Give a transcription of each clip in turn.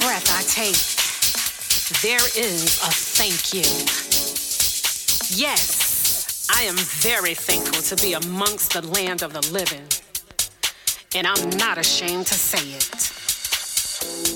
breath I take, there is a thank you. Yes, I am very thankful to be amongst the land of the living, and I'm not ashamed to say it.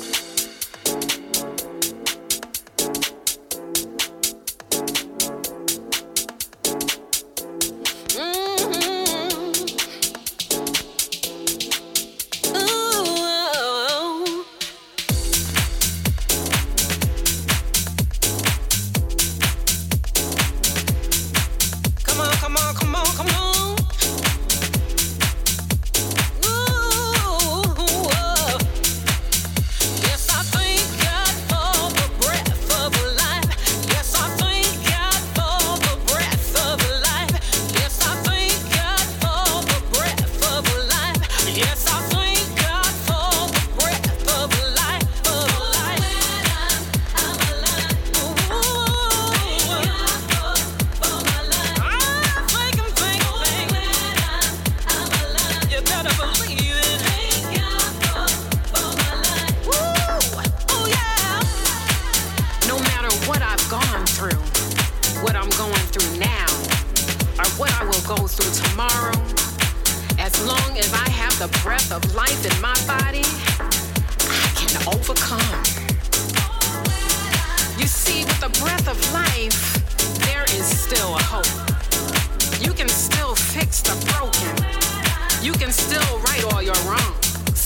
you can still right all your wrongs.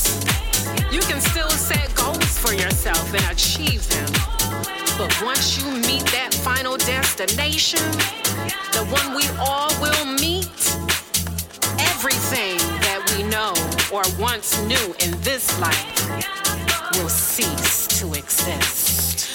You can still set goals for yourself and achieve them. But once you meet that final destination, the one we all will meet, everything that we know or once knew in this life will cease to exist.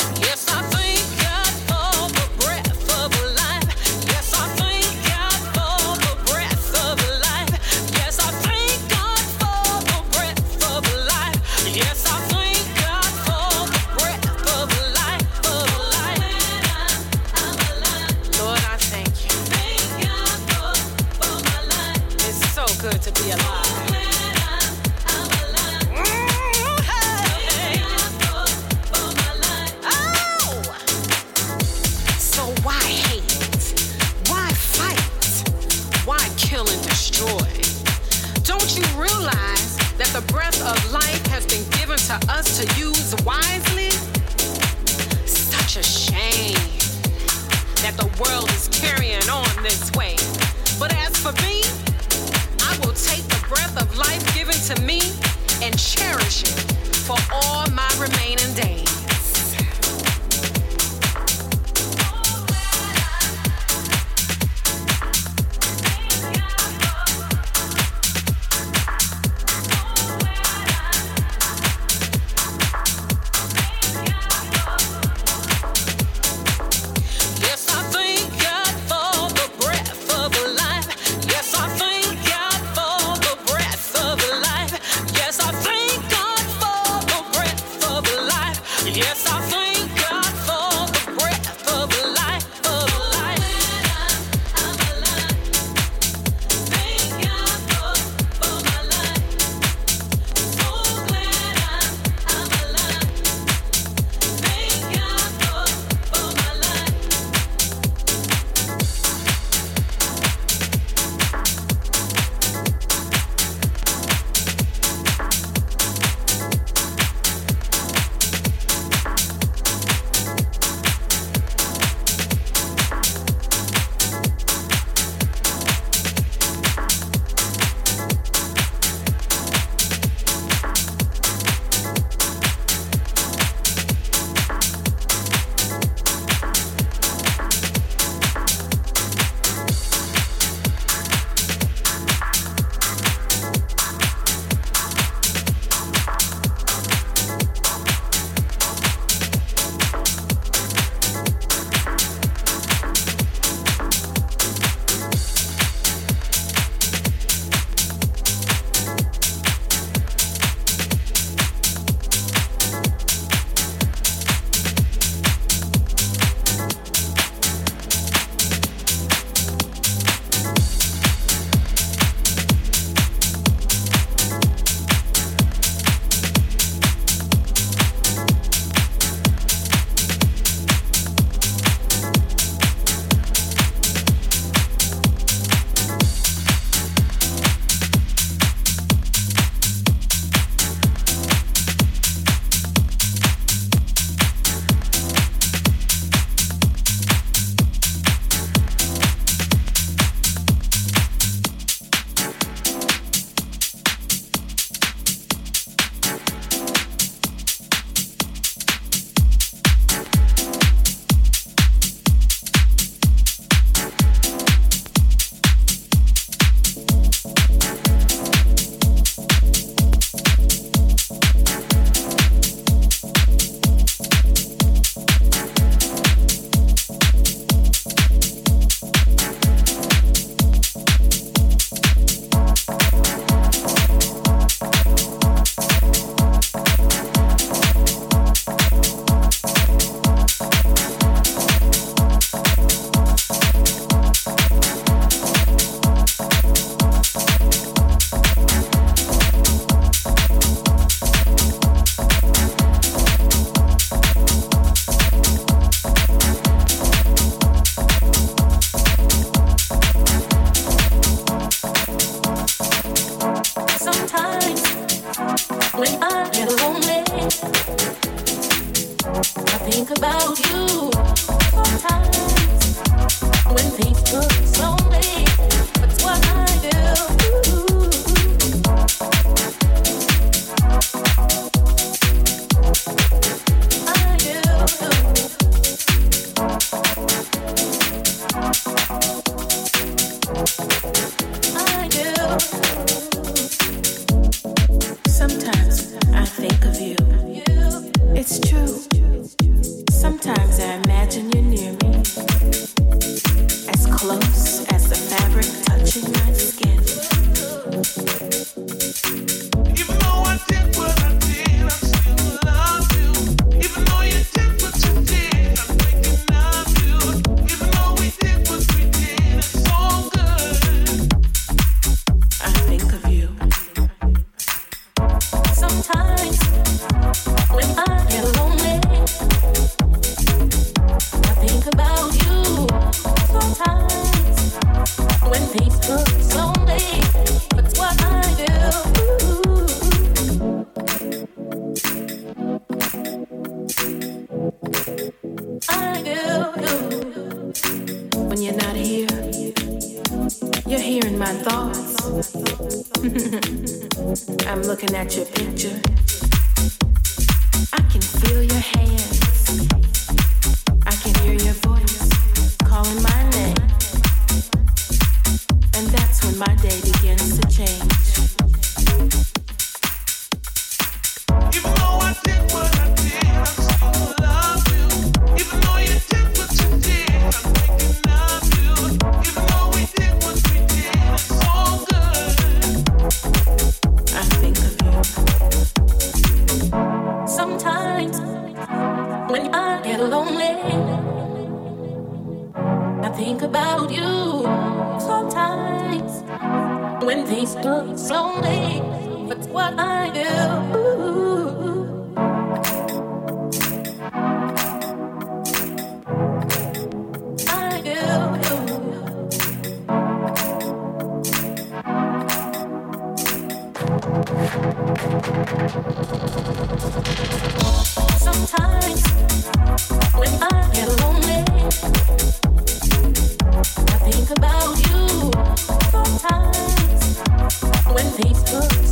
Sometimes